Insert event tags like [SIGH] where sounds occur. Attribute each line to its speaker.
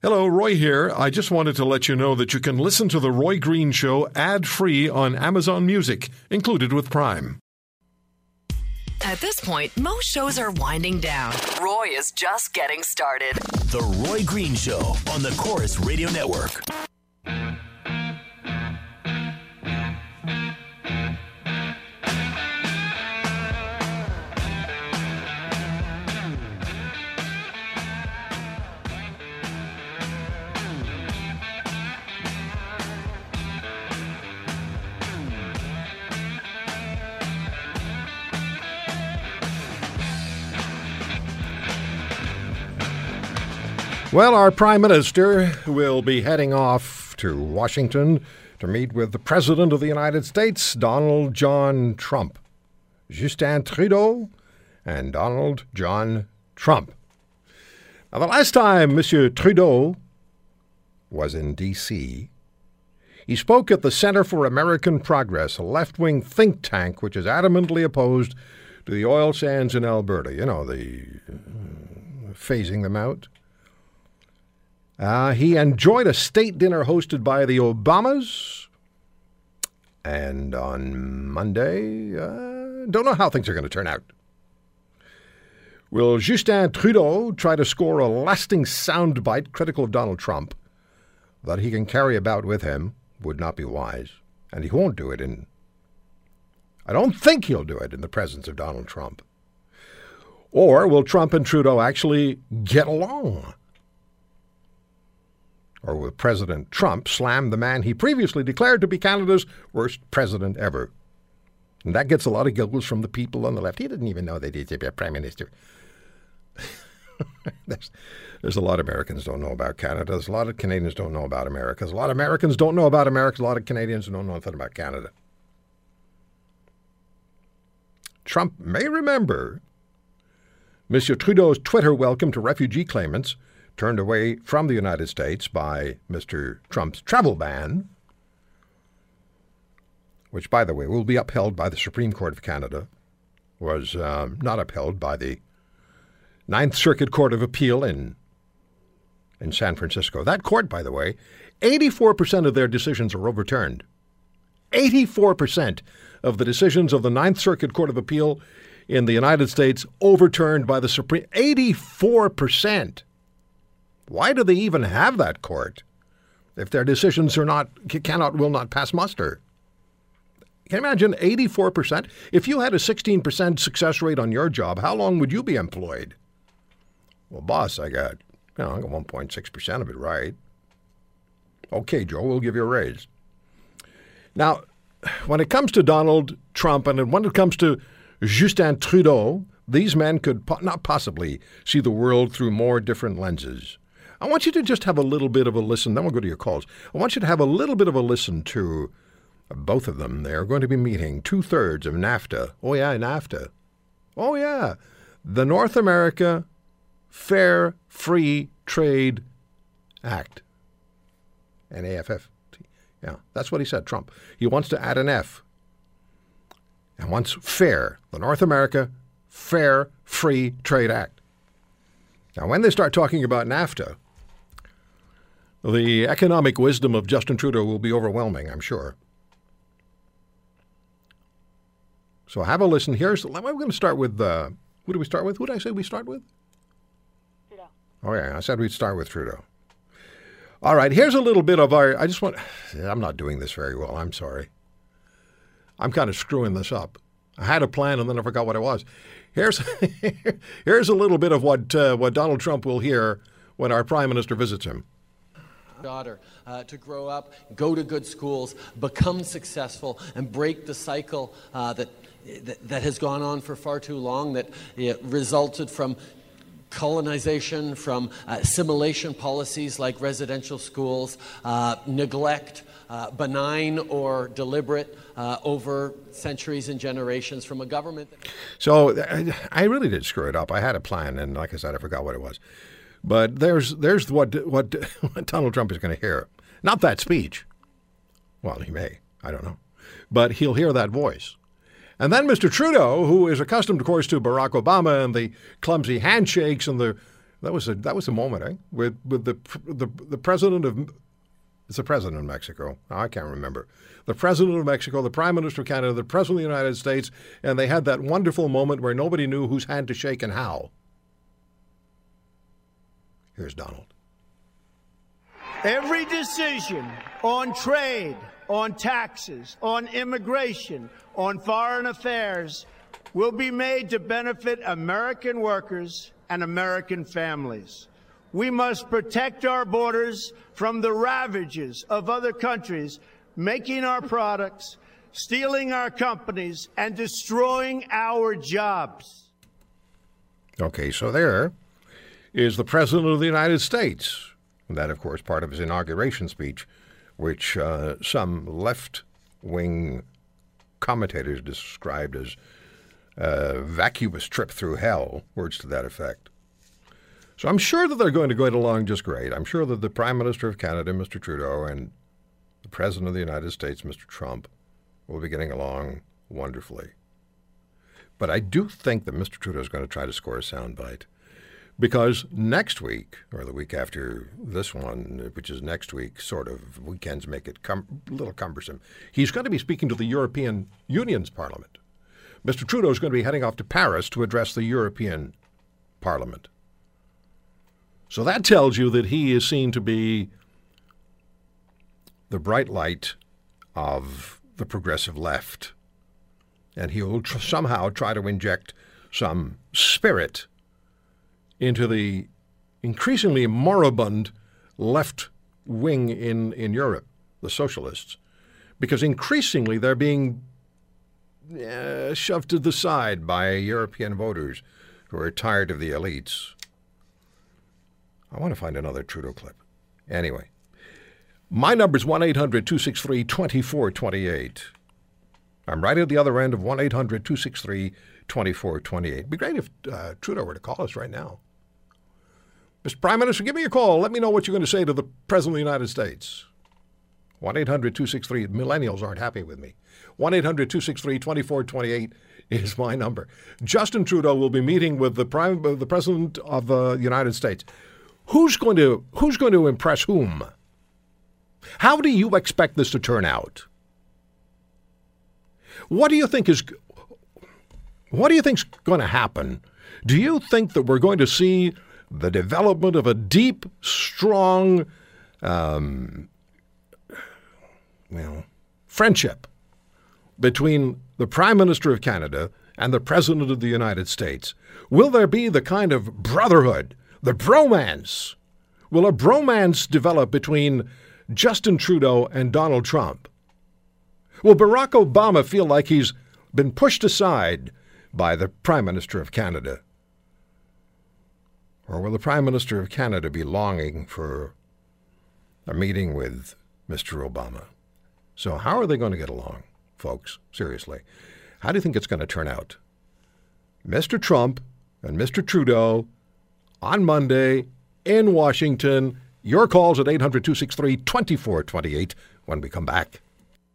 Speaker 1: Hello, Roy here. I just wanted to let you know that you can listen to The Roy Green Show ad free on Amazon Music, included with Prime.
Speaker 2: At this point, most shows are winding down. Roy is just getting started.
Speaker 3: The Roy Green Show on the Corus Radio Network.
Speaker 4: Well, our Prime Minister will be heading off to Washington to meet with the President of the United States, Donald John Trump. Justin Trudeau and Donald John Trump. Now, the last time Monsieur Trudeau was in D.C., he spoke at the Center for American Progress, a left wing think tank which is adamantly opposed to the oil sands in Alberta. You know, the uh, phasing them out. Uh, he enjoyed a state dinner hosted by the Obamas. And on Monday, uh, don't know how things are going to turn out. Will Justin Trudeau try to score a lasting soundbite critical of Donald Trump that he can carry about with him? Would not be wise. And he won't do it in. I don't think he'll do it in the presence of Donald Trump. Or will Trump and Trudeau actually get along? Or will President Trump slam the man he previously declared to be Canada's worst president ever? And that gets a lot of giggles from the people on the left. He didn't even know that he'd be a prime minister. [LAUGHS] there's, there's a lot of Americans don't know about Canada. There's a lot of Canadians don't know about America. There's a lot of Americans don't know about America. A lot of Canadians don't know nothing about Canada. Trump may remember Monsieur Trudeau's Twitter welcome to refugee claimants turned away from the United States by Mr. Trump's travel ban, which, by the way, will be upheld by the Supreme Court of Canada, was um, not upheld by the Ninth Circuit Court of Appeal in in San Francisco. That court, by the way, 84% of their decisions are overturned. 84% of the decisions of the Ninth Circuit Court of Appeal in the United States overturned by the Supreme 84%. Why do they even have that court if their decisions are not cannot will not pass muster? Can you imagine 84%? If you had a 16% success rate on your job, how long would you be employed? Well, boss, I got, you know, I got 1.6% of it right. Okay, Joe, we'll give you a raise. Now, when it comes to Donald Trump and when it comes to Justin Trudeau, these men could po- not possibly see the world through more different lenses. I want you to just have a little bit of a listen. Then we'll go to your calls. I want you to have a little bit of a listen to both of them. They're going to be meeting two thirds of NAFTA. Oh, yeah, NAFTA. Oh, yeah. The North America Fair Free Trade Act. NAFF. Yeah, that's what he said, Trump. He wants to add an F. And wants fair, the North America Fair Free Trade Act. Now, when they start talking about NAFTA, the economic wisdom of Justin Trudeau will be overwhelming, I'm sure. So have a listen. Here's we're going to start with uh, who do we start with? Who did I say we start with? Trudeau. Oh yeah, I said we'd start with Trudeau. All right, here's a little bit of our. I just want. I'm not doing this very well. I'm sorry. I'm kind of screwing this up. I had a plan and then I forgot what it was. Here's [LAUGHS] here's a little bit of what uh, what Donald Trump will hear when our prime minister visits him
Speaker 5: daughter uh, to grow up, go to good schools, become successful, and break the cycle uh, that, that, that has gone on for far too long, that resulted from colonization, from uh, assimilation policies like residential schools, uh, neglect. Uh, benign or deliberate over centuries and generations from a government.
Speaker 4: So I really did screw it up. I had a plan, and like I said, I forgot what it was. But there's there's what what, what [LAUGHS] Donald Trump is going to hear. Not that speech. Well, he may. I don't know. But he'll hear that voice. And then Mr. Trudeau, who is accustomed, of course, to Barack Obama and the clumsy handshakes and the That was a that was a moment, eh? With with the the the president of it's the president of Mexico. I can't remember. The president of Mexico, the prime minister of Canada, the president of the United States, and they had that wonderful moment where nobody knew whose hand to shake and how. Here's Donald.
Speaker 6: Every decision on trade, on taxes, on immigration, on foreign affairs will be made to benefit American workers and American families. We must protect our borders from the ravages of other countries making our products, stealing our companies, and destroying our jobs.
Speaker 4: Okay, so there is the President of the United States. That, of course, part of his inauguration speech, which uh, some left wing commentators described as a vacuous trip through hell, words to that effect. So I'm sure that they're going to get along just great. I'm sure that the Prime Minister of Canada, Mr. Trudeau, and the President of the United States, Mr. Trump, will be getting along wonderfully. But I do think that Mr. Trudeau is going to try to score a soundbite because next week, or the week after this one, which is next week, sort of weekends make it a little cumbersome, he's going to be speaking to the European Union's Parliament. Mr. Trudeau is going to be heading off to Paris to address the European Parliament. So that tells you that he is seen to be the bright light of the progressive left. And he will tr- somehow try to inject some spirit into the increasingly moribund left wing in, in Europe, the socialists, because increasingly they're being uh, shoved to the side by European voters who are tired of the elites. I want to find another Trudeau clip. Anyway, my number is 1 800 263 2428. I'm right at the other end of 1 800 263 2428. It'd be great if uh, Trudeau were to call us right now. Mr. Prime Minister, give me a call. Let me know what you're going to say to the President of the United States. 1 800 263. Millennials aren't happy with me. 1 800 263 2428 is my number. Justin Trudeau will be meeting with the, Prime, uh, the President of the United States. Who's going to who's going to impress whom? How do you expect this to turn out? What do you think is what do you think's going to happen? Do you think that we're going to see the development of a deep, strong, um, well, friendship between the Prime Minister of Canada and the President of the United States? Will there be the kind of brotherhood the bromance. Will a bromance develop between Justin Trudeau and Donald Trump? Will Barack Obama feel like he's been pushed aside by the Prime Minister of Canada? Or will the Prime Minister of Canada be longing for a meeting with Mr. Obama? So, how are they going to get along, folks? Seriously. How do you think it's going to turn out? Mr. Trump and Mr. Trudeau on Monday in Washington. Your calls at 800 263 2428 when we come back.